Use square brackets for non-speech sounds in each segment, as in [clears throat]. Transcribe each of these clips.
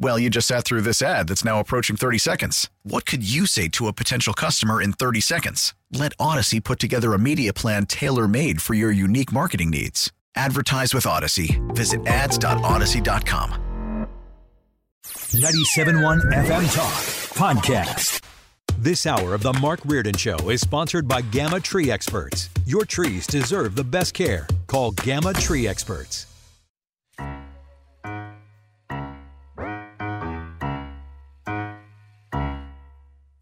Well, you just sat through this ad that's now approaching 30 seconds. What could you say to a potential customer in 30 seconds? Let Audacy put together a media plan tailor made for your unique marketing needs. Advertise with Audacy. Visit ads.audacy.com. 97.1 FM Talk Podcast. This hour of The Mark Reardon Show is sponsored by Gamma Tree Experts. Your trees deserve the best care. Call Gamma Tree Experts.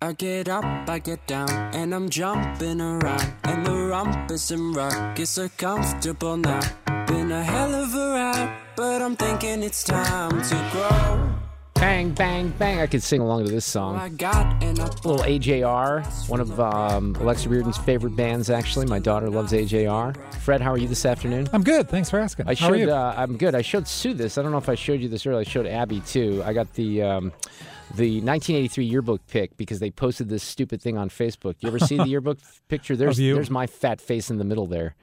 I get up, I get down, and I'm jumping around. And the rumpus and ruckus so comfortable now. Been a hell of a ride, but I'm thinking it's time to grow. Bang, bang, bang. I could sing along to this song. I got an up. little AJR, one of um, Alexa Reardon's favorite bands, actually. My daughter loves AJR. Fred, how are you this afternoon? I'm good. Thanks for asking. I How are showed. you? Uh, I'm good. I showed Sue this. I don't know if I showed you this earlier. I showed Abby too. I got the um, the 1983 yearbook pic because they posted this stupid thing on Facebook. You ever see the [laughs] yearbook picture? There's you? there's my fat face in the middle there.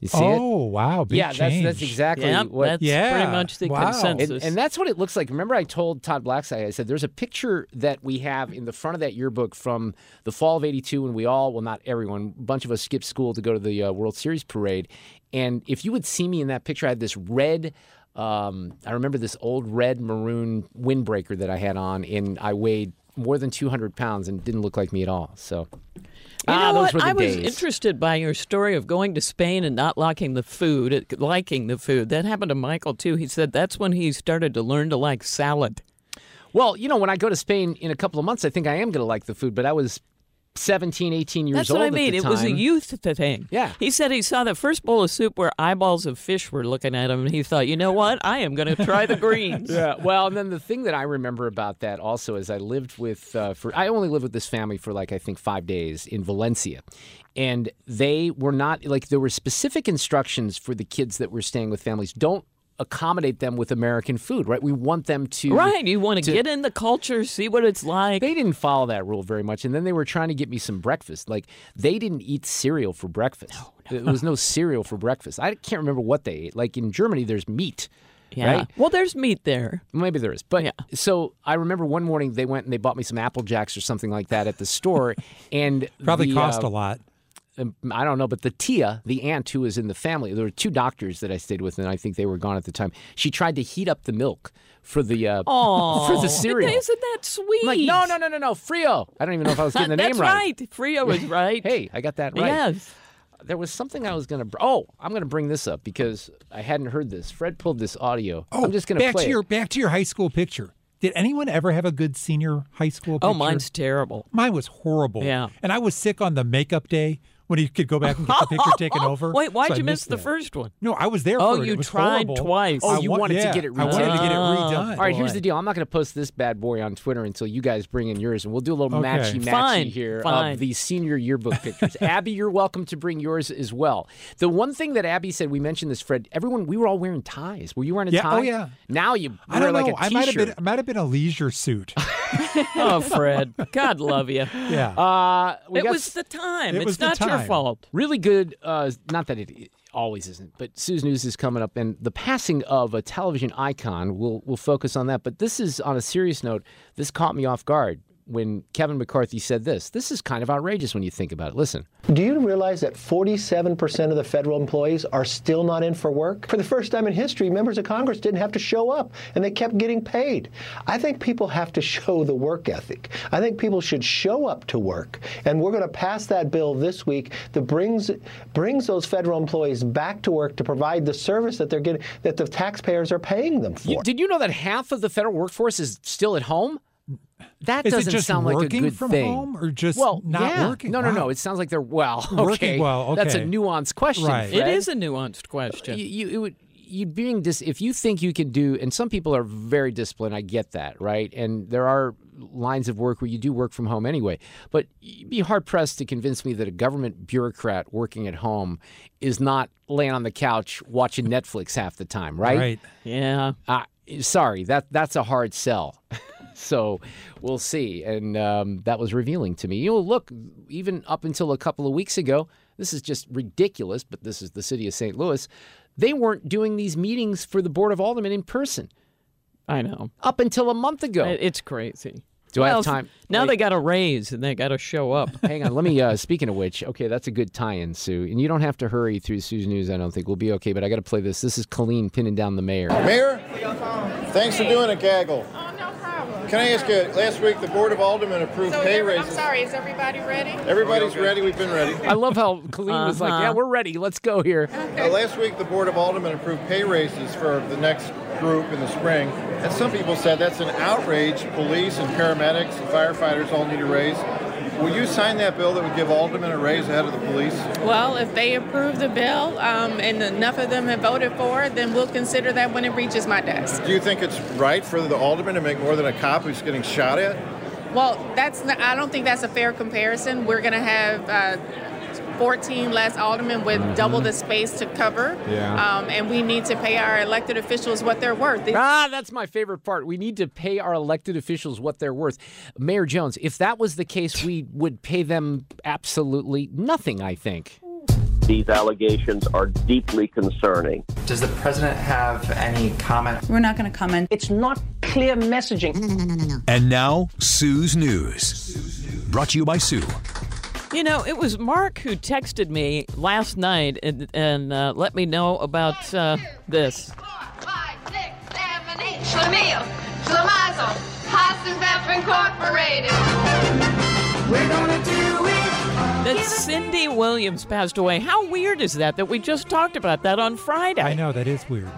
You see it? oh wow, big yeah, that's change. that's exactly Yeah, what. that's Yeah, pretty much the wow. consensus. And, and that's what it looks like. Remember, I told Todd Blackside, I said, there's a picture that we have in the front of that yearbook from the fall of 82 when we all, well, not everyone, a bunch of us skipped school to go to the uh, World Series parade. And if you would see me in that picture, I had this red, um, I remember this old red maroon windbreaker that I had on, and I weighed more than 200 pounds and didn't look like me at all. So, You ah, know those what? were the I was interested by your story of going to Spain and not liking the food, uh, liking the food. That happened to Michael too. He said that's when he started to learn to like salad. Well, you know, when I go to Spain in a couple of months, I think I am going to like the food, but I was 17, 18 years That's old That's what I mean. It was a youth thing. Yeah. He said he saw the first bowl of soup where eyeballs of fish were looking at him, and he thought, you know what? I am going to try the greens. [laughs] Yeah. Well, and then the thing that I remember about that also is I lived with uh, for I only lived with this family for like I think five days in Valencia, and they were not like there were specific instructions for the kids that were staying with families. Don't accommodate them with American food, right? We want them to Right. You want to to- get in the culture, see what it's like. They didn't follow that rule very much, and then they were trying to get me some breakfast. Like they didn't eat cereal for breakfast. No, There was no cereal for breakfast. I can't remember what they ate. Like in Germany, there's meat. yeah. Right? Well, there's meat there. Maybe there is. But Yeah. so I remember one morning they went and they bought me some Apple Jacks or something like that at the store. [laughs] and Probably the, cost uh, a lot. Um, I don't know, but the Tia, the aunt who was in the family, there were two doctors that I stayed with, and I think they were gone at the time. She tried to heat up the milk for the uh, [laughs] Oh, for the cereal. [laughs] Isn't that sweet? I'm like, no, no, no, no, no, Frio. I don't even know if I was getting the [laughs] name right. right. Frio is right. Hey, I got that right. Yes. There was something I was going to. Br- oh, I'm going to bring this up because I hadn't heard this. Fred pulled this audio. Oh, I'm just going to back play to it. your back to your high school picture. Did anyone ever have a good senior high school picture? Oh, mine's terrible. Mine was horrible. Yeah. And I was sick on the makeup day when he could go back and get the picture taken [laughs] over. Wait, why'd so you miss the that. first one? No, I was there Oh, for it. you It was tried horrible. twice. Oh, I you wa- wanted to get it I wanted to get it redone. redone. All right, here's the deal. I'm not going to post this bad boy on Twitter until you guys bring in yours, and we'll do a little Okay. matchy matchy Fine, here fine. of the senior yearbook pictures. [laughs] Abby, you're welcome to bring yours as well. The one thing that Abby said, we mentioned this, Fred. Everyone, we were all wearing ties. Were you wearing a Yeah, tie? oh, yeah. Now you I wear don't like know. a I might have t-shirt. been. I might have been a leisure suit. [laughs] Oh, Fred. God love you. yeah. Uh, It got was the time. It it's was the not your fault. really good. Uh, not that it, always isn't, but Sue's news is coming up, and the passing of a television icon. We'll we'll focus on that. But this is on a serious note. This caught me off guard. When Kevin McCarthy said this. This is kind of outrageous when you think about it. Listen. Do you realize that 47% of the federal employees are still not in for work? For the first time in history, members of Congress didn't have to show up and they kept getting paid. I think people have to [laughs] show the work ethic. I think people should show up to work. And we're going to pass that bill this week that brings brings those federal employees back to work to provide the service that they're getting that the taxpayers are paying them for. You, did you know that half of the federal workforce is still at home? That Is doesn't just sound like a working good from thing. home or just well, not yeah. working? No, no, Wow. no. It sounds like they're well. [laughs] Okay, Working well, That's a nuanced question. Right. It Fred. is a nuanced question. You, you, it would, you being dis, if you think you can do, and some people are very disciplined. I get that, right? And there are lines of work where you do work from home anyway. But you'd be hard pressed to convince me that a government bureaucrat working at home is not laying on the couch watching Netflix half the time, right? Right. Yeah. Uh, sorry, that that's a hard sell. [laughs] so we'll see. And um, that was revealing to me. You know, look, even up until a couple of weeks ago, this is just ridiculous, but this is the city of St. Louis. They weren't doing these meetings for the Board of Aldermen in person I know. up until a month ago. It's crazy. Do I have Well, time? Now Wait. they got a raise and they got to show up. [laughs] Hang on, let me. Uh, speaking of which, okay, that's a good tie-in, Sue, and you don't have to hurry through Sue's news. I don't think we'll be okay, but I got to play this. This is Colleen pinning down the mayor. Mayor, thanks for doing a Gaggle. No problem. Can I ask you, last week the Board of Aldermen approved So pay every- I'm raises. sorry, is everybody ready? Everybody's ready, we've been ready. I love how Colleen was like, Uh-huh. "Yeah, we're ready. Let's go here." Uh, last week the Board of Aldermen approved pay raises for the next group in the spring. And some people said that's an outrage. Police and paramedics and firefighters all need a raise. Will you sign that bill that would give aldermen a raise ahead of the police? Well, if they approve the bill um, and enough of them have voted for it, then we'll consider that when it reaches my desk. Do you think it's right for the alderman to make more than a cop who's getting shot at? Well, that's not, I don't think that's a fair comparison. We're going to have uh, 14 less aldermen with double the space to cover. Yeah. Um, and we need to pay our elected officials what they're worth. These- Ah, that's my favorite part. We need to pay our elected officials what they're worth. Mayor Jones, if that was the case, we would pay them absolutely nothing, I think. These allegations are deeply concerning. Does the president have any comment? We're not going to comment. It's not clear messaging. No, no, no, no, no. And now, Sue's News. Brought to you by Sue. You know, it was Mark who texted me last night and, and uh, let me know about uh, this. Incorporated. That Cindy Williams passed away. How weird is that? That we just talked about that on Friday. I know that is weird.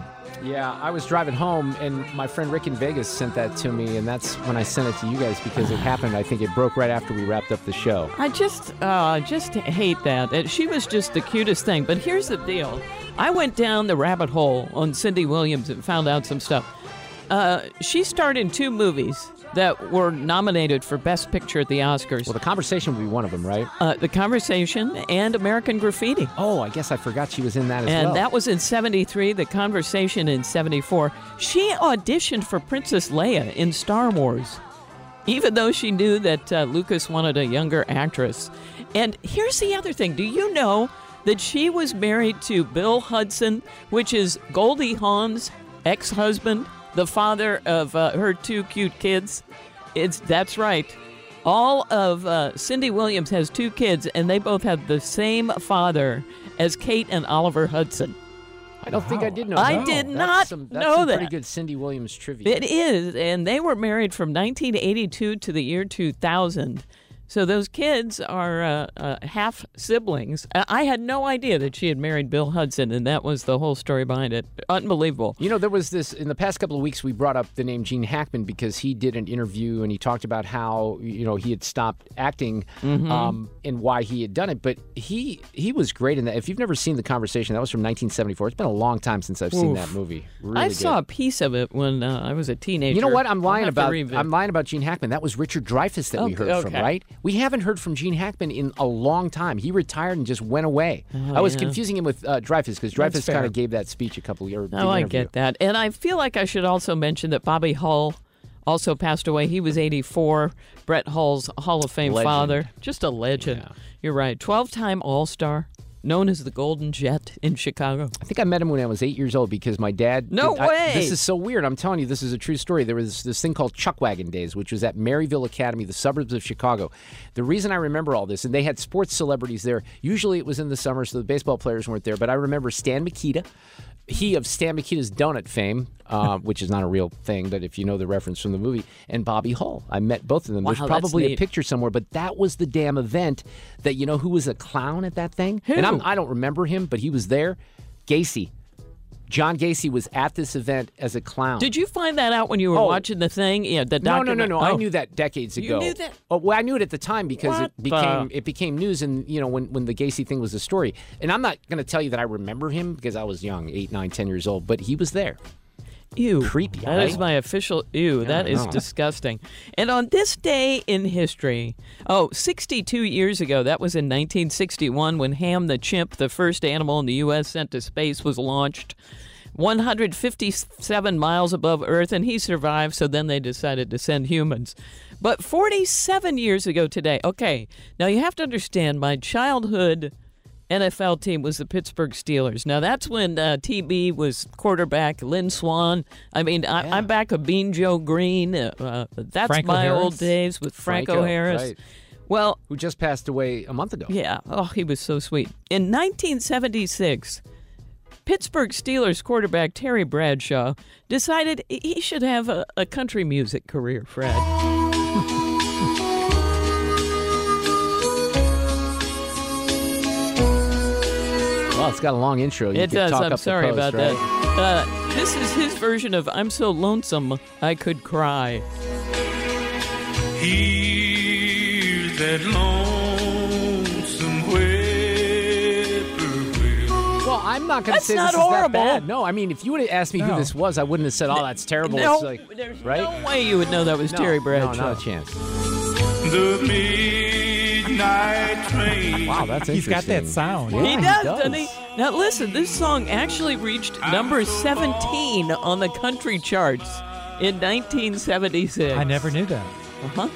Yeah, I was driving home, and my friend Rick in Vegas sent that to me, and that's when I sent it to you guys because it happened. I think it broke right after we wrapped up the show. I just, uh, just hate that. She was just the cutest thing. But here's the deal: I went down the rabbit hole on Cindy Williams and found out some stuff. Uh, she starred in two movies that were nominated for Best Picture at the Oscars. Well, The Conversation would be one of them, right? Uh, the Conversation and American Graffiti. Oh, I guess I forgot she was in that as and well. And that was in 73, The Conversation in 74. She auditioned for Princess Leia in Star Wars, even though she knew that uh, Lucas wanted a younger actress. And here's the other thing do you know that she was married to Bill Hudson, which is Goldie Hawn's ex husband, the father of uh, her two cute kids? It's That's right. All of uh, Cindy Williams has two kids, and they both have the same father as Kate and Oliver Hudson. I don't think I did know. that. I did That's not some, that's know some that. Pretty good Cindy Williams trivia. It is, and they were married from 1982 to the year 2000. So those kids are uh, uh, half siblings. I had no idea that she had married Bill Hudson, and that was the whole story behind it. Unbelievable. You know, there was this in the past couple of weeks. We brought up the name Gene Hackman because he did an interview and he talked about how you know he had stopped acting Mhm. um, and why he had done it. But he he was great in that. If you've never seen the conversation, that was from 1974. It's been a long time since I've seen that movie. Really I good. saw a piece of it when uh, I was a teenager. You know what? I'm lying about. I'm lying about Gene Hackman. That was Richard Dreyfuss that we Okay, heard from, right? We haven't heard from Gene Hackman in a long time. He retired and just went away. Oh, I was yeah. confusing him with uh, Dreyfuss because Dreyfuss kind of gave that speech a couple years. Oh, I get that. And I feel like I should also mention that Bobby Hull also passed away. He was 84. Brett Hull's Hall of Fame Legend. father. Just a legend. You're right. 12 time All Star. Known as the Golden Jet in Chicago. I think I met him when I was eight years old because my dad. No I- way! this is so weird. I'm telling you, this is a true story. There was this thing called Chuck Wagon Days, which was at Maryville Academy, the suburbs of Chicago. The reason I remember all this, and they had sports celebrities there. Usually it was in the summer, so the baseball players weren't there. But I remember Stan Mikita. He of Stan Mikita's donut fame, uh, [laughs] which is not a real thing, but if you know the reference from the movie, and Bobby Hull. I met both of them. Wow, There's probably a picture somewhere, but that was the damn event that you know who was a clown at that thing. Who? And I'm, I don't remember him, but he was there. Gacy. John Gacy was at this event as a clown. Did you find that out when you were Oh. watching the thing? Yeah, the no, no, document- no, no. I Oh. knew that decades ago. You knew that? Oh, well, I knew it at the time because What it became the- it became news, and you know when when the Gacy thing was a story. And I'm not going to tell you that I remember him because I was young, eight, nine, ten years old, but he was there. Ew. Creepy. That is right? my official ew. Yeah, that is know. disgusting. And on this day in history, oh, 62 years ago, that was in 1961 when Ham the chimp, the first animal in the U.S. sent to space, was launched 157 miles above Earth, and he survived, so then they decided to send humans. But 47 years ago today, okay, now you have to understand my childhood. NFL team was the Pittsburgh Steelers. Now that's when uh, TB was quarterback, Lynn Swann. I mean, I, I'm back of Mean Joe Greene. Uh, uh, that's Franco my Harris? old days with Franco, Franco, Harris. right. Well, who just passed away a month ago. Yeah. Oh, he was so sweet. In 1976, Pittsburgh Steelers quarterback Terry Bradshaw decided he should have a, a country music career, Fred. Well, it's got a long intro. You it does. talk I'm up the sorry post, about right? that. Uh, this is his version of "I'm So Lonesome I Could Cry." Hear that lonesome whippoorwill. Well, I'm not going to say not this is that bad. No, I mean, if you would have asked me who this was, I wouldn't have said, "Oh, that's terrible." No, it's like, there's right? no way you would know that was No, Terry no, Bradshaw. not a chance. The midnight train. Wow, that's He's got that sound. Yeah, he does, doesn't he? Now listen, this song actually reached number 17 on the country charts in 1976. I never knew that. Uh huh.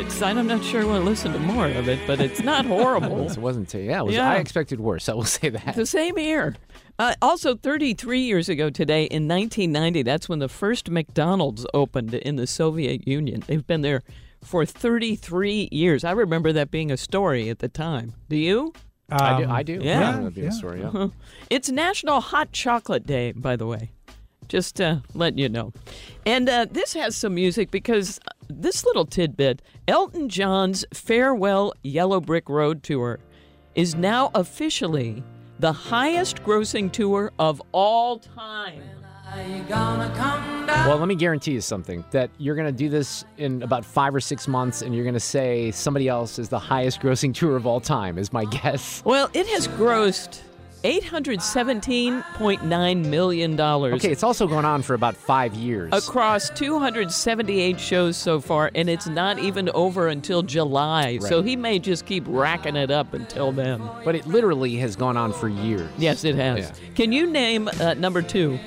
It's I'm not sure I want to listen to more of it, but it's not [laughs] horrible. it wasn't. too- Yeah, it was, Yeah. I expected worse. I will say that. the same here. Uh, also, 33 years ago today, in 1990, that's when the first McDonald's opened in the Soviet Union. They've been there for 33 years. I remember that being a story at the time. Do you? I do. Um, I do. yeah. That would be a story. Yeah. It's National Hot Chocolate Day, by the way. Just to let you know. And uh, this has some music because uh, this little tidbit Elton John's Farewell Yellow Brick Road Tour is now officially the highest grossing tour of all time. Well, let me guarantee you something that you're going to do this in about five or six months, and you're going to say somebody else is the highest grossing tour of all time, is my guess. Well, it has grossed $817.9 million. Okay, it's also going on for about five years. across 278 shows so far, and it's not even over until July. So he may just keep racking it up until then. But it literally has gone on for years. Yes, it has. Yeah. Can you name uh, number two?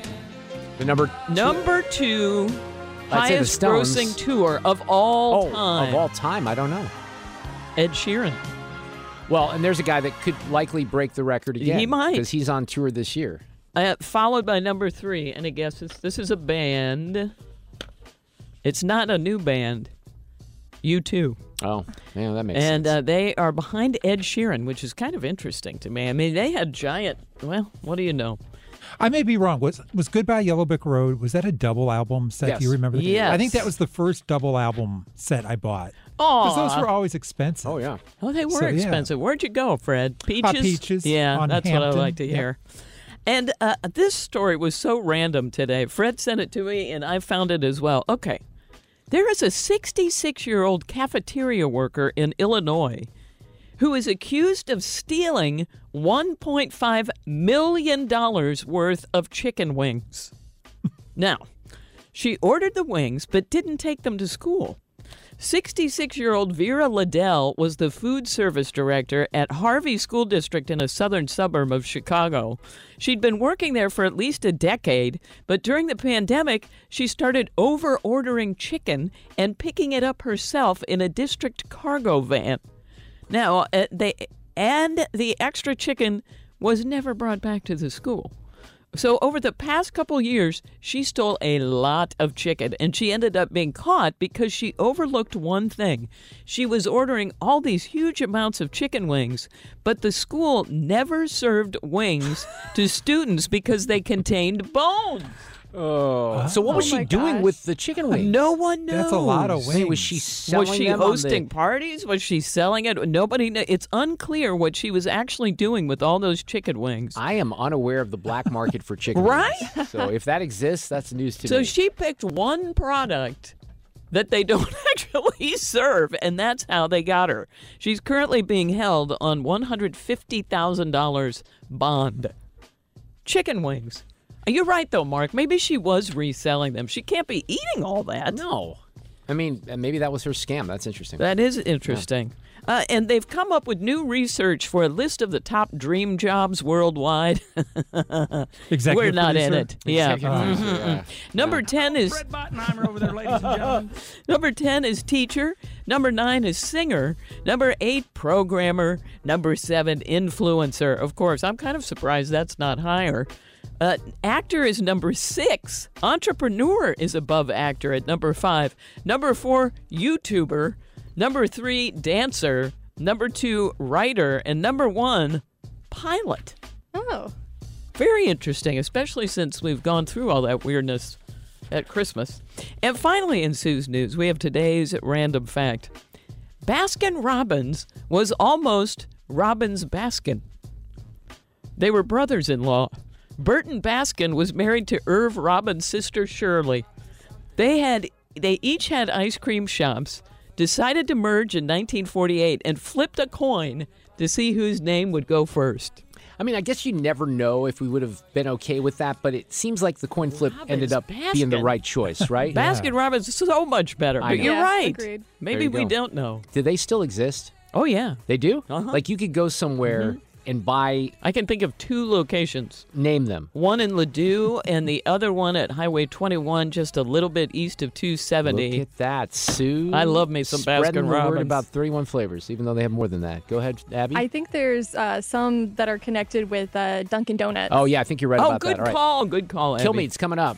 The number Number two say the highest grossing tour of all oh, time. of all time, I don't know. Ed Sheeran. Well, and there's a guy that could likely break the record again. He might. because he's on tour this year. Uh, followed by number three, and I guess it's, this is a band. It's not a new band. You too. Oh, yeah, that makes and sense. uh, they are behind Ed Sheeran, which is kind of interesting to me. I mean, they had giant. Well, what do you know? I may be wrong. Was was Goodbye Yellow Brick Road? Was that a double album set? Yes. Do you remember? that? Yes. I think that was the first double album set I bought. Oh, Because those were always expensive. Oh yeah. Oh, they were So, yeah. expensive. Where'd you go, Fred? Peaches. Peaches Yeah, on that's what I like to Yeah. hear. And uh, this story was so random today. Fred sent it to me, and I found it as well. Okay, there is a 66-year-old cafeteria worker in Illinois who is accused of stealing 1.5 million dollars worth of chicken wings. [laughs] now, she ordered the wings but didn't take them to school. 66 year old Vera Liddell was the food service director at Harvey School District in a southern suburb of Chicago. She'd been working there for at least a decade, but during the pandemic, she started over ordering chicken and picking it up herself in a district cargo van. Now, uh, they and the extra chicken was never brought back to the school. So over the past couple years, she stole a lot of chicken and she ended up being caught because she overlooked one thing. She was ordering all these huge amounts of chicken wings, but the school never served wings to students because they contained bones. Oh. So what was Oh she doing gosh. with the chicken wings? No one knows. That's a lot of See, Was she selling Was she them hosting the- parties? Was she selling it? Nobody. kn- It's unclear what she was actually doing with all those chicken wings. I am unaware of the black market for chicken Right? wings. So if that exists, that's news to So me. So she picked one product that they [laughs] don't actually serve, and that's how they got her. She's currently being held on $150,000 bond. Chicken wings. You're right, though, Mark. Maybe she was reselling them. She can't be eating all that. No. I mean, uh, maybe that was her scam. That's interesting. That is interesting. Uh, and they've come up with new research for a list of the top dream jobs worldwide. [laughs] exactly. We're not in producer? it. Yeah. Producer, Mhm. yeah. [laughs] Number 10 is. Bottenheimer over there, ladies and [laughs] gentlemen. Number 10 is teacher. Number 9 is singer. Number 8, programmer. Number 7, influencer. Of course, I'm kind of surprised that's not higher. Uh, actor is number 6. Entrepreneur is above actor at number 5. Number 4, YouTuber. Number 3, dancer. Number 2, writer. And number 1, pilot. Oh. Very interesting, especially since we've gone through all that weirdness at Christmas. And finally, in Sue's News, we have today's random fact Baskin Robbins was almost Robbins Baskin. They were brothers in law. Burton Baskin was married to Irv Robbins' sister Shirley. They had they each had ice cream shops, decided to merge in 1948 and flipped a coin to see whose name would go first. I mean, I guess you never know if we would have been okay with that, but it seems like the coin flip ended up being the right choice, right? [laughs] Baskin Robbins is so much better. But you're Yeah, right. agreed. Maybe you we go. don't know. Do they still exist? Oh yeah, They do? Uh-huh. Like you could go somewhere and buy, I can think of two locations. name them. One in Ladue and the other one at Highway 21, just a little bit east of 270. Look at that, Sue. I love me some Spreading Baskin the word Robbins. about 31 flavors, even though they have more than that. Go ahead, Abby. I think there's uh, some that are connected with uh, Dunkin' Donuts. oh, yeah, I think you're right oh, about good that. All right. call. Good call, Kill Abby. me, it's coming up.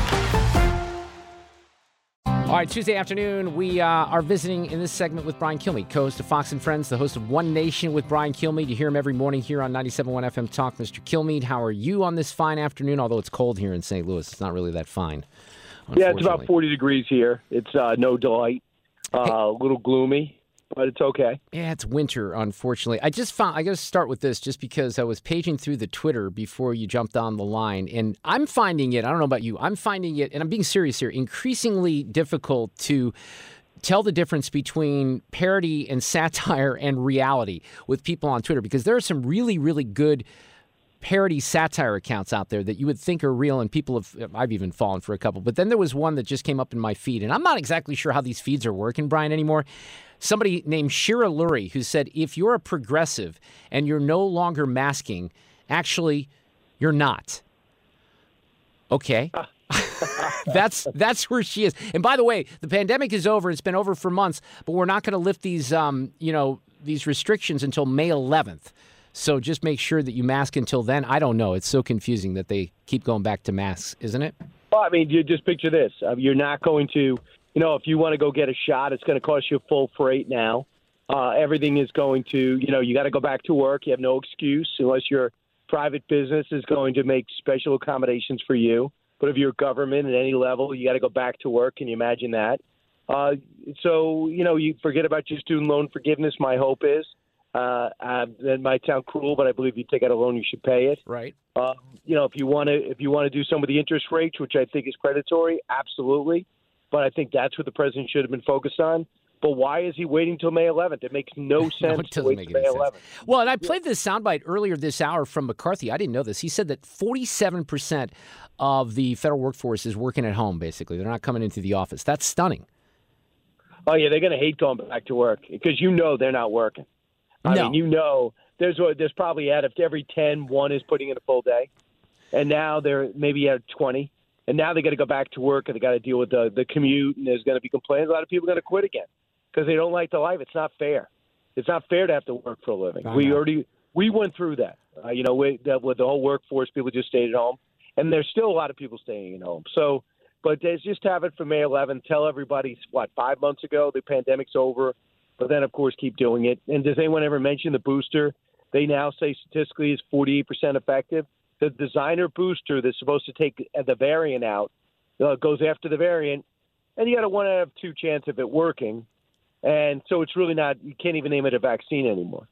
All right, Tuesday afternoon, we uh, are visiting in this segment with Brian Kilmeade, co-host of Fox and Friends, the host of One Nation with Brian Kilmeade. You hear him every morning here on 97.1 FM Talk. Mr. Kilmeade, how are you on this fine afternoon? Although it's cold here in St. Louis, it's not really that fine. Yeah, it's about 40 degrees here. It's uh, no delight. Uh, a little gloomy, but it's okay. Yeah, it's winter, unfortunately. I just found, I got to start with this just because I was paging through the Twitter before you jumped on the line, and I'm finding it, I don't know about you, I'm finding it, and I'm being serious here, increasingly difficult to tell the difference between parody and satire and reality with people on Twitter because there are some really, really good parody satire accounts out there that you would think are real, and people have. I've even fallen for a couple, but then there was one that just came up in my feed, and I'm not exactly sure how these feeds are working, Brian, anymore. Somebody named Shira Lurie who said, if you're a progressive and you're no longer masking, actually, you're not. Okay. [laughs] that's that's where she is. And by the way, the pandemic is over. It's been over for months, but we're not going to lift these, um, you know, these restrictions until May 11th. So just make sure that you mask until then. I don't know. It's so confusing that they keep going back to masks, isn't it? Well, I mean, you just picture this: uh, you're not going to, you know, if you want to go get a shot, it's going to cost you a full freight now. Uh, everything is going to, you know, you got to go back to work. You have no excuse unless your private business is going to make special accommodations for you. But if you're government at any level, you got to go back to work. Can you imagine that? Uh, so, you know, you forget about your student loan forgiveness. My hope is uh, uh, that might sound cruel, but I believe you take out a loan, you should pay it. Right. Um, you know, if you want to, if you want to do some of the interest rates, which I think is predatory, absolutely. But I think that's what the president should have been focused on. But why is he waiting till May 11th? It makes no sense. [laughs] no, it to doesn't wait make till any May sense. 11th. Well, and I played this soundbite earlier this hour from McCarthy. I didn't know this. He said that 47% of the federal workforce is working at home, basically. They're not coming into the office. That's stunning. Oh yeah, they're going to hate going back to work because you know they're not working. I No. mean, you know, there's there's probably out of every 10, one is putting in a full day, and now they're maybe at twenty, and now they got to go back to work and they got to deal with the the commute, and there's going to be complaints. A lot of people are going to quit again because they don't like the life. It's not fair. It's not fair to have to work for a living. I we know. already we went through that. Uh, you know, with, that, with the whole workforce, people just stayed at home, and there's still a lot of people staying at home. So, but there's just have it for May 11th. Tell everybody what five months ago the pandemic's over, but then of course keep doing it. And does anyone ever mention the booster? They now say statistically is 48% effective. The designer booster that's supposed to take the variant out uh, goes after the variant, and you got a one out of two chance of it working. And so it's really not. You can't even name it a vaccine anymore.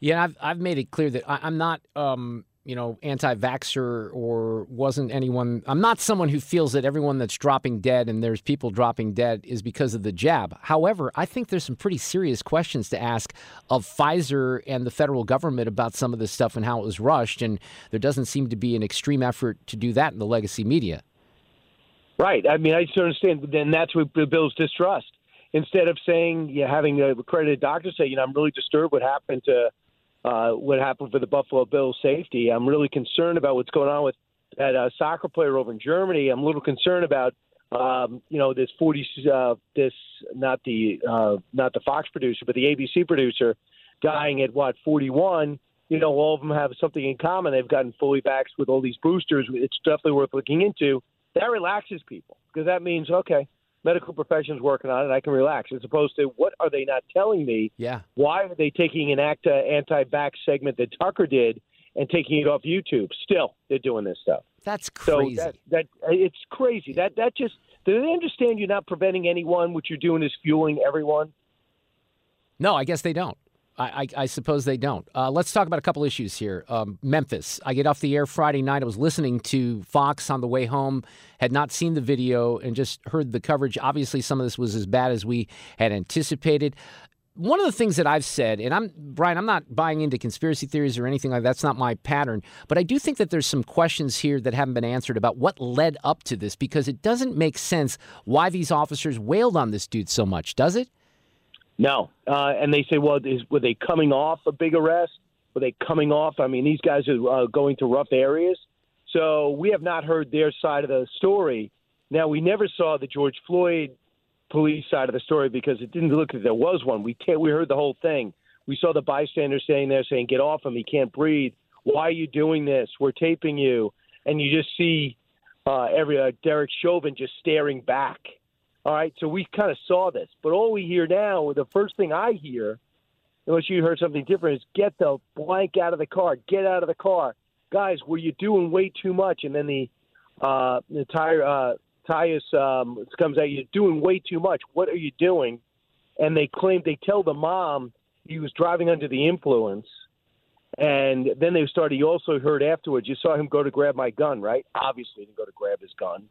Yeah, I've, I've made it clear that I, I'm not, um, you know, anti-vaxxer or wasn't anyone. I'm not someone who feels that everyone that's dropping dead and there's people dropping dead is because of the jab. However, I think there's some pretty serious questions to ask of Pfizer and the federal government about some of this stuff and how it was rushed. And there doesn't seem to be an extreme effort to do that in the legacy media. Right. I mean, I just understand. Then that's what builds distrust. Instead of saying, yeah, having a accredited doctor say, you know, I'm really disturbed what happened to uh, what happened for the Buffalo Bills safety. I'm really concerned about what's going on with that uh, soccer player over in Germany. I'm a little concerned about, um, you know, this 40, uh, this not the uh, not the Fox producer, but the ABC producer dying at what 41. You know, all of them have something in common. They've gotten fully vaxxed with all these boosters. It's definitely worth looking into. That relaxes people because that means okay, medical profession's working on it. I can relax. As opposed to what are they not telling me? Yeah. Why are they taking an ACTA anti-back segment that Tucker did and taking it off YouTube? Still, they're doing this stuff. That's crazy. So that, that it's crazy. That that just do they understand you're not preventing anyone? What you're doing is fueling everyone. No, I guess they don't. I, I, suppose they don't. Uh, let's talk about a couple issues here. Um, Memphis. I get off the air Friday night. I was listening to Fox on the way home, had not seen the video, and just heard the coverage. Obviously, some of this was as bad as we had anticipated. One of the things that I've said, and I'm Brian, I'm not buying into conspiracy theories or anything like that. That's not my pattern. But I do think that there's some questions here that haven't been answered about what led up to this because it doesn't make sense why these officers wailed on this dude so much, does it? No, uh, and they say, well, is, were they coming off a big arrest? Were they coming off? I mean, these guys are uh, going to rough areas, so we have not heard their side of the story. Now, we never saw the George Floyd police side of the story because it didn't look like there was one. We we heard the whole thing. We saw the bystanders standing there saying, "Get off him! He can't breathe. Why are you doing this? We're taping you." And you just see uh, every uh, Derek Chauvin just staring back. All right, so we kind of saw this, but all we hear now, the first thing I hear, unless you heard something different, is get the blank out of the car, get out of the car, guys. Were you doing way too much? And then the uh, the tire uh, Tyus um, comes out, you're doing way too much. What are you doing? And they claim they tell the mom he was driving under the influence. And then they started. You also heard afterwards. You saw him go to grab my gun, right? Obviously, he didn't go to grab his gun.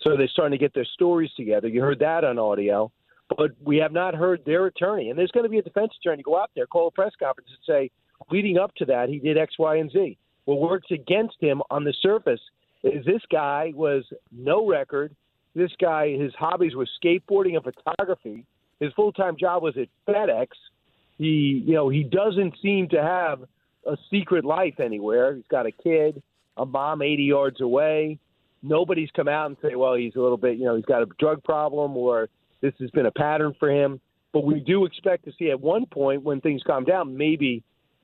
So they're starting to get their stories together. You heard that on audio, but we have not heard their attorney. And there's going to be a defense attorney go out there, call a press conference, and say, leading up to that, he did X, Y, and Z. what works against him on the surface is this guy was no record. This guy, his hobbies were skateboarding and photography. His full time job was at FedEx. He, you know, he doesn't seem to have a secret life anywhere. He's got a kid, a mom 80 yards away. Nobody's come out and say, well, he's a little bit, you know, he's got a drug problem or this has been a pattern for him. But we do expect to see at one point when things calm down, maybe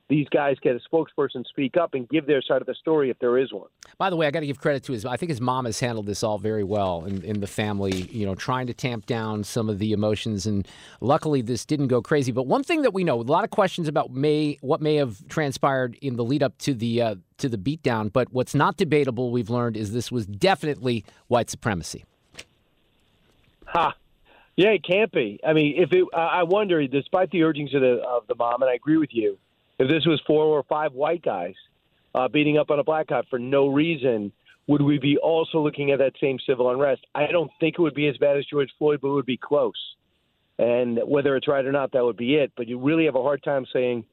these guys get a spokesperson speak up and give their side of the story if there is one. By the way, I got to give credit to his. I think his mom has handled this all very well in, in the family. You know, trying to tamp down some of the emotions, and luckily this didn't go crazy. But one thing that we know, a lot of questions about may what may have transpired in the lead up to the uh, to the beatdown. But what's not debatable, we've learned, is this was definitely white supremacy. Ha. Yeah, it can't be. I mean, if it, I wonder, despite the urgings of the of the mom, and I agree with you, if this was four or five white guys uh, beating up on a black guy for no reason, would we be also looking at that same civil unrest? I don't think it would be as bad as George Floyd, but it would be close. And whether it's right or not, that would be it. But you really have a hard time saying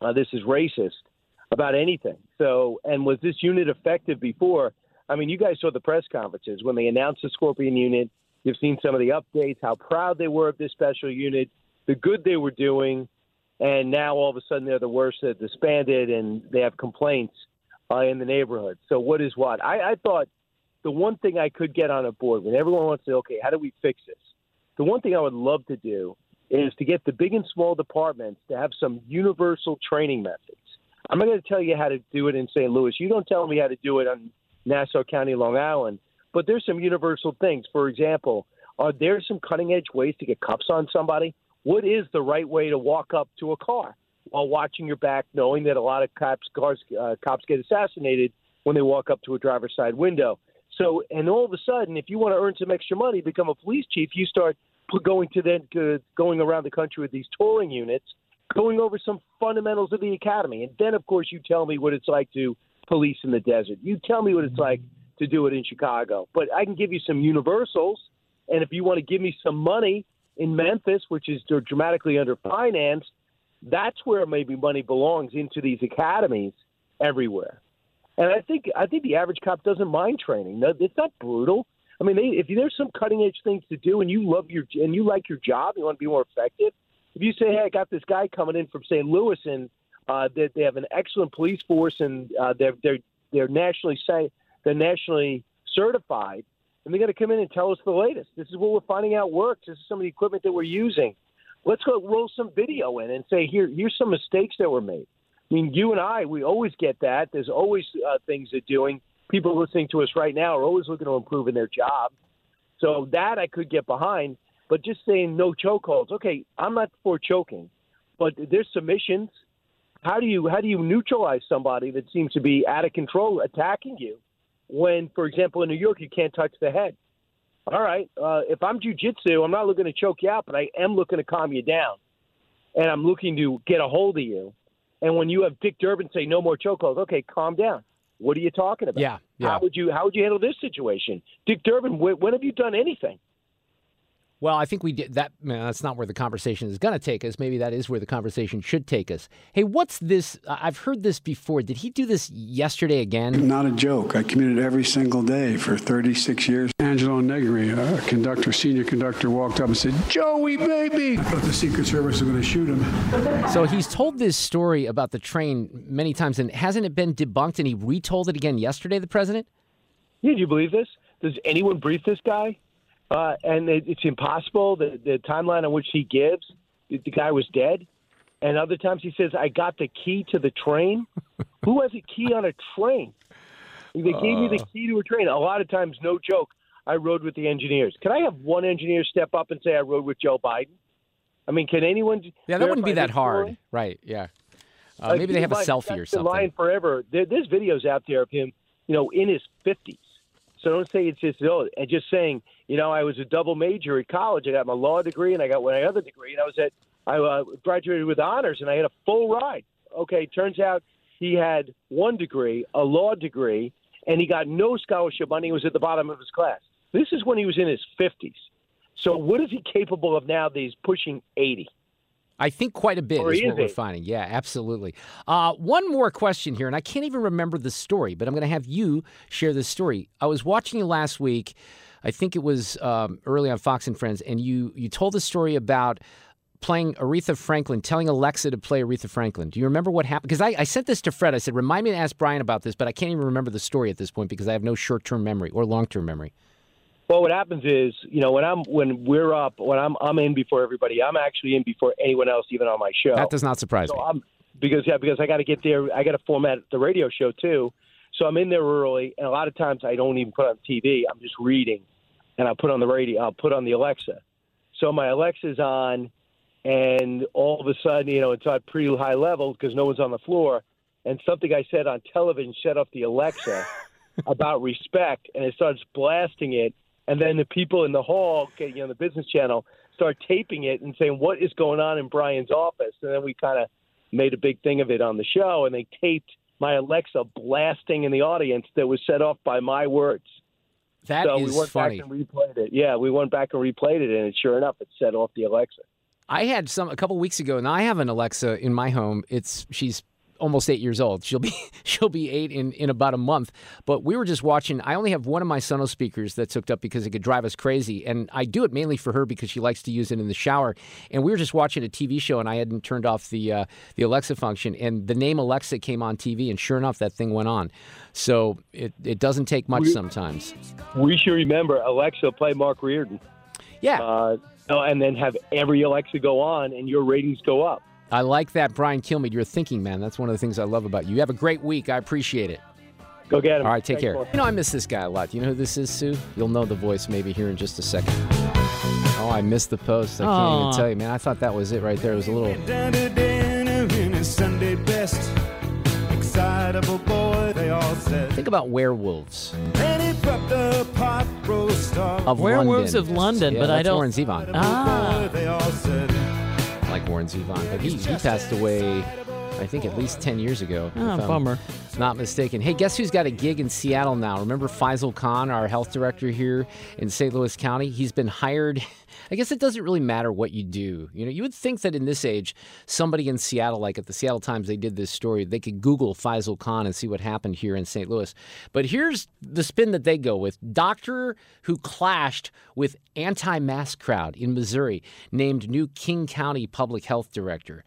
uh, this is racist about anything. So, and was this unit effective before? I mean, you guys saw the press conferences when they announced the Scorpion unit. You've seen some of the updates, how proud they were of this special unit, the good they were doing and now all of a sudden they're the worst that disbanded and they have complaints uh, in the neighborhood. So what is what? I, I thought the one thing I could get on a board when everyone wants to, say, okay, how do we fix this? The one thing I would love to do is to get the big and small departments to have some universal training methods. I'm not going to tell you how to do it in St. Louis. You don't tell me how to do it on Nassau County, Long Island. But there's some universal things. For example, are there some cutting edge ways to get cuffs on somebody? What is the right way to walk up to a car while watching your back, knowing that a lot of cops cars uh, cops get assassinated when they walk up to a driver's side window. So, and all of a sudden, if you want to earn some extra money, become a police chief, you start going to then uh, going around the country with these touring units, going over some fundamentals of the academy, and then of course you tell me what it's like to police in the desert. You tell me what it's like to do it in Chicago. But I can give you some universals, and if you want to give me some money in Memphis, which is dramatically underfinanced, that's where maybe money belongs into these academies everywhere. And I think I think the average cop doesn't mind training. It's not brutal. I mean, they, if there's some cutting edge things to do, and you love your and you like your job, you want to be more effective. If you say, "Hey, I got this guy coming in from St. Louis, and uh, they, they have an excellent police force, and uh, they're they're they're nationally say they're nationally certified," and they got to come in and tell us the latest. This is what we're finding out works. This is some of the equipment that we're using. Let's go roll some video in and say, here, here's some mistakes that were made. I mean, you and I, we always get that. There's always uh, things they're doing. People listening to us right now are always looking to improve in their job. So that I could get behind. But just saying no chokeholds. Okay, I'm not for choking, but there's submissions. How do you how do you neutralize somebody that seems to be out of control attacking you? When, for example, in New York, you can't touch the head. All right, uh, if I'm jujitsu, I'm not looking to choke you out, but I am looking to calm you down, and I'm looking to get a hold of you. And when you have Dick Durbin say no more chokeholds, okay, calm down. What are you talking about? Yeah, yeah. How would you How would you handle this situation, Dick Durbin? When, when have you done anything? Well, I think we did that. Man, that's not where the conversation is going to take us. Maybe that is where the conversation should take us. Hey, what's this? I've heard this before. Did he do this yesterday again? [clears throat] Not a joke. I commuted every single day for 36 years. Angelo Negri, a conductor, senior conductor, walked up and said, Joey, baby! I thought the Secret Service was going to shoot him. So he's told this story about the train many times, and hasn't it been debunked? And he retold it again yesterday, the president? Yeah, do you believe this? Does anyone brief this guy? Uh, and it, it's impossible. The, the timeline on which he gives, the, the guy was dead. And other times he says, "I got the key to the train." [laughs] Who has a key on a train? They gave me the uh. key to a train. A lot of times, no joke. I rode with the engineers. Can I have one engineer step up and say I rode with Joe Biden? I mean, can anyone? Yeah, that wouldn't be that hard, story? right? Yeah. Uh, maybe they have a selfie or something. Lying forever. There, there's videos out there of him, you know, in his fifties. So don't say it's just oh, and just saying you know, I was a double major at college. I got my law degree and I got my other degree, and I was at I uh, graduated with honors, and I had a full ride. Okay, turns out he had one degree, a law degree, and he got no scholarship money. He was at the bottom of his class. This is when he was in his fifties. So what is he capable of now that he's pushing eighty? I think quite a bit Or is is what we're finding. Yeah, absolutely. Uh, one more question here, and I can't even remember the story, but I'm going to have you share this story. I was watching you last week. I think it was um, early on Fox and Friends, and you you told the story about playing Aretha Franklin, telling Alexa to play Aretha Franklin. Do you remember what happened? Because I, I sent this to Fred. I said, remind me to ask Brian about this, but I can't even remember the story at this point because I have no short term memory or long term memory. Well, what happens is, you know, when I'm when we're up, when I'm I'm in before everybody. I'm actually in before anyone else, even on my show. That does not surprise so me. I'm because yeah, because I got to get there. I got to format the radio show too. So I'm in there early, and a lot of times I don't even put on TV. I'm just reading, and I put on the radio. I'll put on the Alexa. So my Alexa's on, and all of a sudden, you know, it's at pretty high level because no one's on the floor, and something I said on television set off the Alexa [laughs] about respect, and it starts blasting it, and then the people in the hall, okay, you know, the business channel, start taping it and saying, "What is going on in Brian's office?" And then we kind of made a big thing of it on the show, and they taped my Alexa blasting in the audience that was set off by my words. That so is we went funny. back and replayed it. Yeah, we went back and replayed it, and sure enough, it set off the Alexa. I had some a couple weeks ago, and I have an Alexa in my home. It's she's almost eight years old. She'll be [laughs] she'll be eight in, in about a month. But we were just watching. I only have one of my Sonos speakers that's hooked up because it could drive us crazy, and I do it mainly for her because she likes to use it in the shower. And we were just watching a TV show, and I hadn't turned off the uh, the Alexa function, and the name Alexa came on TV, and sure enough, that thing went on. So it it doesn't take much We- sometimes. We should remember Alexa play Mark Reardon. Yeah. Uh, oh, and then have every Alexa go on, and your ratings go up. I like that, Brian Kilmeade. You're thinking, man. That's one of the things I love about you. You have a great week. I appreciate it. Go get him. All right, take Thanks, care. You know, I miss this guy a lot. Do you know who this is, Sue? You'll know the voice maybe here in just a second. Oh, I missed the post. I can't Aw. even tell you, man. I thought that was it right there. It was a little. Down to dinner in his Sunday best. Excitable boy, they all said. Think about werewolves And he the pot roast off. of Werewolves London. of London, Yeah, but I don't- Warren Zevon. Ah. Warren Zevon, but he, he passed away, I think, at least 10 years ago. Ah, I'm bummer. Not mistaken. Hey, guess who's got a gig in Seattle now? Remember Faisal Khan, our health director here in St. Louis County? He's been hired. I guess it doesn't really matter what you do. You know, you would think that in this age, somebody in Seattle, like at the Seattle Times, they did this story, they could Google Faisal Khan and see what happened here in St. Louis. But here's the spin that they go with: doctor who clashed with anti-mask crowd in Missouri, named new King County Public Health Director.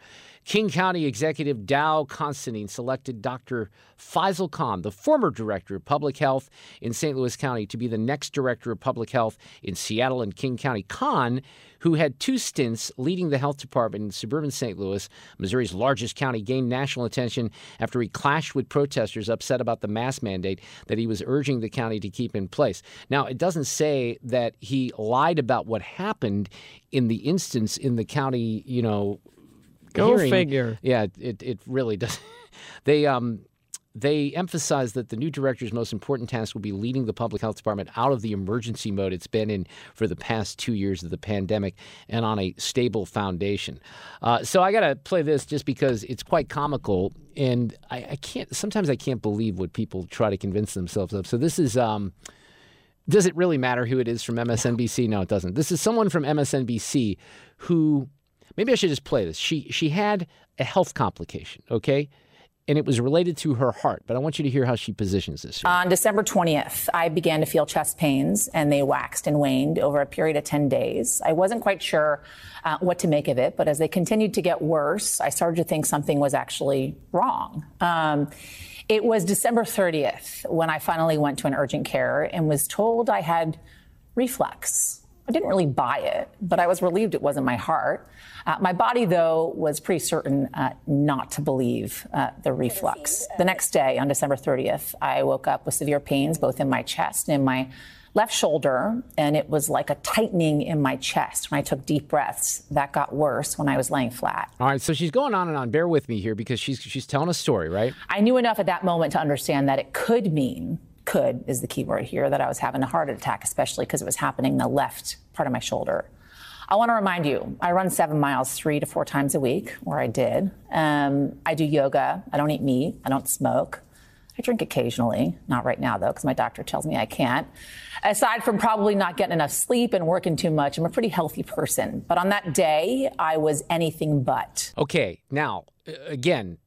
King County Executive Dow Constantine selected Dr. Faisal Khan, the former director of public health in St. Louis County, to be the next director of public health in Seattle and King County. Khan, who had two stints leading the health department in suburban St. Louis, Missouri's largest county, gained national attention after he clashed with protesters upset about the mask mandate that he was urging the county to keep in place. Now, it doesn't say that he lied about what happened in the instance in the county, you know, Go hearing- figure. Yeah, it, it really does. [laughs] They um they emphasize that the new director's most important task will be leading the public health department out of the emergency mode it's been in for the past two years of the pandemic and on a stable foundation. Uh, so I got to play this just because it's quite comical, and I, I can't. Sometimes I can't believe what people try to convince themselves of. So this is. Um, does it really matter who it is from MSNBC? No, it doesn't. This is someone from MSNBC who maybe I should just play this. She she had a health complication, okay? And it was related to her heart, but I want you to hear how she positions this. On December 20th, I began to feel chest pains, and they waxed and waned over a period of 10 days. I wasn't quite sure uh, what to make of it, but as they continued to get worse, I started to think something was actually wrong. Um, it was December 30th when I finally went to an urgent care and was told I had reflux. I didn't really buy it, but I was relieved it wasn't my heart. Uh, my body, though, was pretty certain uh, not to believe uh, the reflux. The next day, on December 30th, I woke up with severe pains both in my chest and in my left shoulder, and it was like a tightening in my chest. When I took deep breaths, that got worse when I was laying flat. All right, so she's going on and on. Bear with me here because she's she's telling a story, right? I knew enough at that moment to understand that it could mean, could is the key word here, that I was having a heart attack, especially because it was happening in the left part of my shoulder. I want to remind you, I run seven miles three to four times a week, or I did. Um, I do yoga. I don't eat meat. I don't smoke. I drink occasionally, not right now though, because my doctor tells me I can't. Aside from probably not getting enough sleep and working too much, I'm a pretty healthy person. But on that day, I was anything but. Okay, now, again,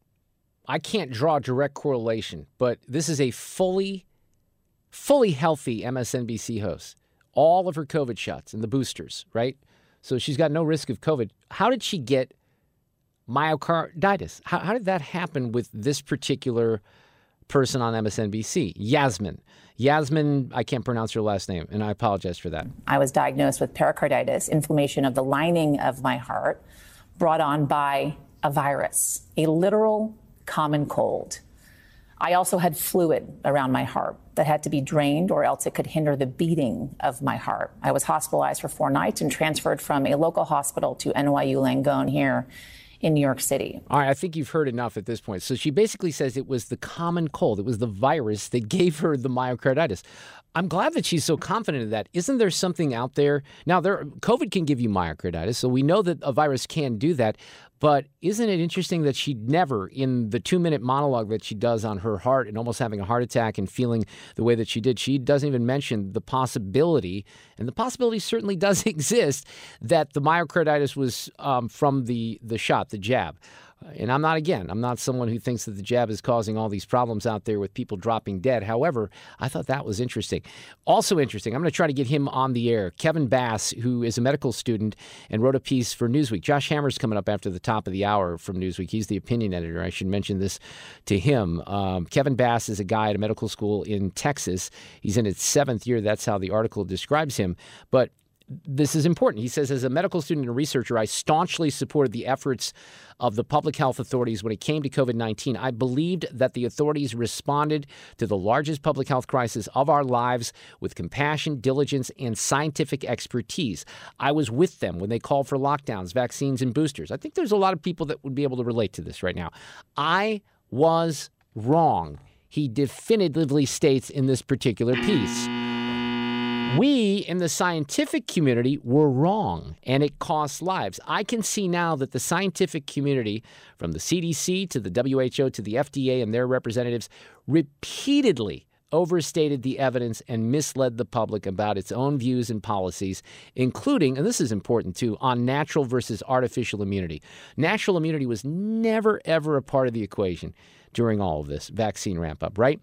I can't draw a direct correlation, but this is a fully, fully healthy MSNBC host. All of her COVID shots and the boosters, right? So she's got no risk of COVID. How did she get myocarditis? How, how did that happen with this particular person on MSNBC? Yasmin. Yasmin, I can't pronounce her last name, and I apologize for that. I was diagnosed with pericarditis, inflammation of the lining of my heart, brought on by a virus, a literal common cold. I also had fluid around my heart that had to be drained, or else it could hinder the beating of my heart. I was hospitalized for four nights and transferred from a local hospital to NYU Langone here in New York City. All right, I think you've heard enough at this point. So she basically says it was the common cold, it was the virus that [laughs] gave her the myocarditis. I'm glad that she's so confident of that. Isn't there something out there? Now, there COVID can give you myocarditis, so we know that a virus can do that. But isn't it interesting that she never, in the two minute monologue that she does on her heart and almost having a heart attack and feeling the way that she did, she doesn't even mention the possibility, and the possibility certainly [laughs] does exist, that the myocarditis was um, from the, the shot, the jab. And I'm not, again, I'm not someone who thinks that the jab is causing all these problems out there with people dropping dead. However, I thought that was interesting. Also interesting, I'm going to try to get him on the air. Kevin Bass, who is a medical student and wrote a piece for Newsweek. Josh Hammer's coming up after the top of the hour from Newsweek. He's the opinion editor. I should mention this to him. Um, Kevin Bass is a guy at a medical school in Texas. He's in his seventh year. That's how the article describes him. But this is important. He says, as a medical student and researcher, I staunchly supported the efforts of the public health authorities when it came to COVID 19. I believed that the authorities responded to the largest public health crisis of our lives with compassion, diligence, and scientific expertise. I was with them when they called for lockdowns, vaccines, and boosters. I think there's a lot of people that would be able to relate to this right now. I was wrong, he definitively states in this particular piece. Mm-hmm. We in the scientific community were wrong, and it costs lives. I can see now that the scientific community, from the CDC to the WHO to the FDA and their representatives, repeatedly overstated the evidence and misled the public about its own views and policies, including, and this is important too, on natural versus artificial immunity. Natural immunity was never, ever a part of the equation during all of this vaccine ramp up, right?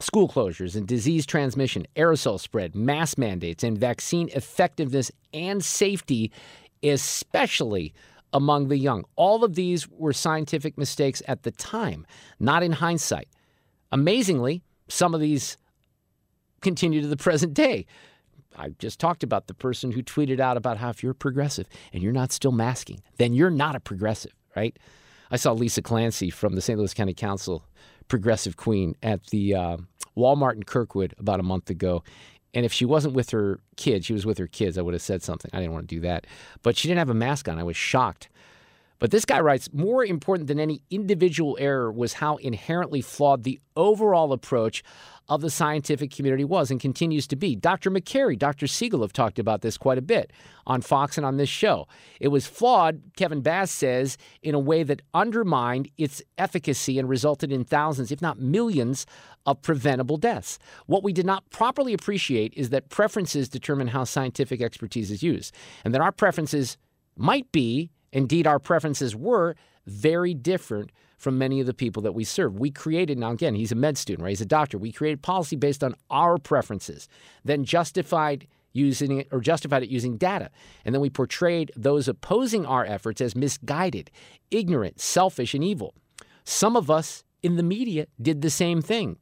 School closures and disease transmission, aerosol spread, mask mandates, and vaccine effectiveness and safety, especially among the young. All of these were scientific mistakes at the time, not in hindsight. Amazingly, some of these continue to the present day. I just talked about the person who tweeted out about how if you're progressive and you're not still masking, then you're not a progressive, right? I saw Lisa Clancy from the St. Louis County Council progressive queen at the uh, Walmart in Kirkwood about a month ago. And if she wasn't with her kids, she was with her kids, I would have said something. I didn't want to do that. But she didn't have a mask on. I was shocked. But this guy writes more important than any individual error was how inherently flawed the overall approach of the scientific community was and continues to be. Dr. Makary, Dr. Siegel have talked about this quite a bit on Fox and on this show. It was flawed, Kevin Bass says, in a way that undermined its efficacy and resulted in thousands, if not millions, of preventable deaths. What we did not properly appreciate is that preferences determine how scientific expertise is used, and that our preferences might be, indeed, our preferences were very different from many of the people that we serve. We created, now again, he's a med student, right? He's a doctor. We created policy based on our preferences, then justified using it or justified it using data. And then we portrayed those opposing our efforts as misguided, ignorant, selfish, and evil. Some of us in the media did the same thing.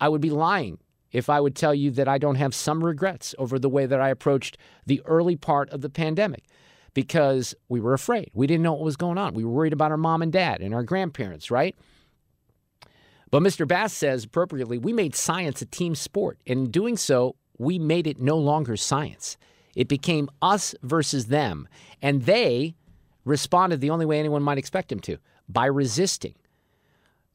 I would be lying if I would tell you that I don't have some regrets over the way that I approached the early part of the pandemic because we were afraid. We didn't know what was going on. We were worried about our mom and dad and our grandparents, right? But Mr. Bass says appropriately, we made science a team sport. And in doing so, we made it no longer science. It became us versus them. And they responded the only way anyone might expect them to by resisting.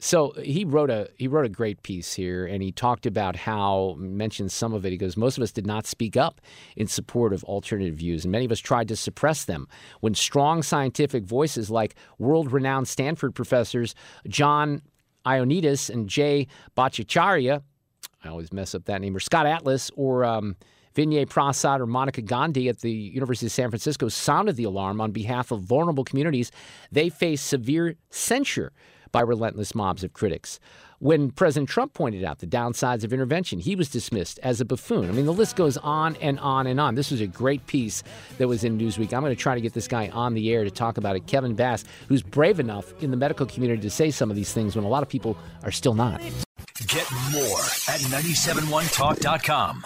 So he wrote a he wrote a great piece here, and he talked about how mentioned some of it. He goes, most of us did not speak up in support of alternative views, and many of us tried to suppress them. When strong scientific voices like world-renowned Stanford professors John Ioannidis and Jay Bhattacharya, I always mess up that name, or Scott Atlas, or um, Vinay Prasad or Monica Gandhi at the University of San Francisco sounded the alarm on behalf of vulnerable communities. They face severe censure by relentless mobs of critics. When President Trump pointed out the downsides of intervention, he was dismissed as a buffoon. I mean, the list goes on and on and on. This was a great piece that was in Newsweek. I'm going to try to get this guy on the air to talk about it. Kevin Bass, who's brave enough in the medical community to say some of these things when a lot of people are still not. Get more at 971talk.com.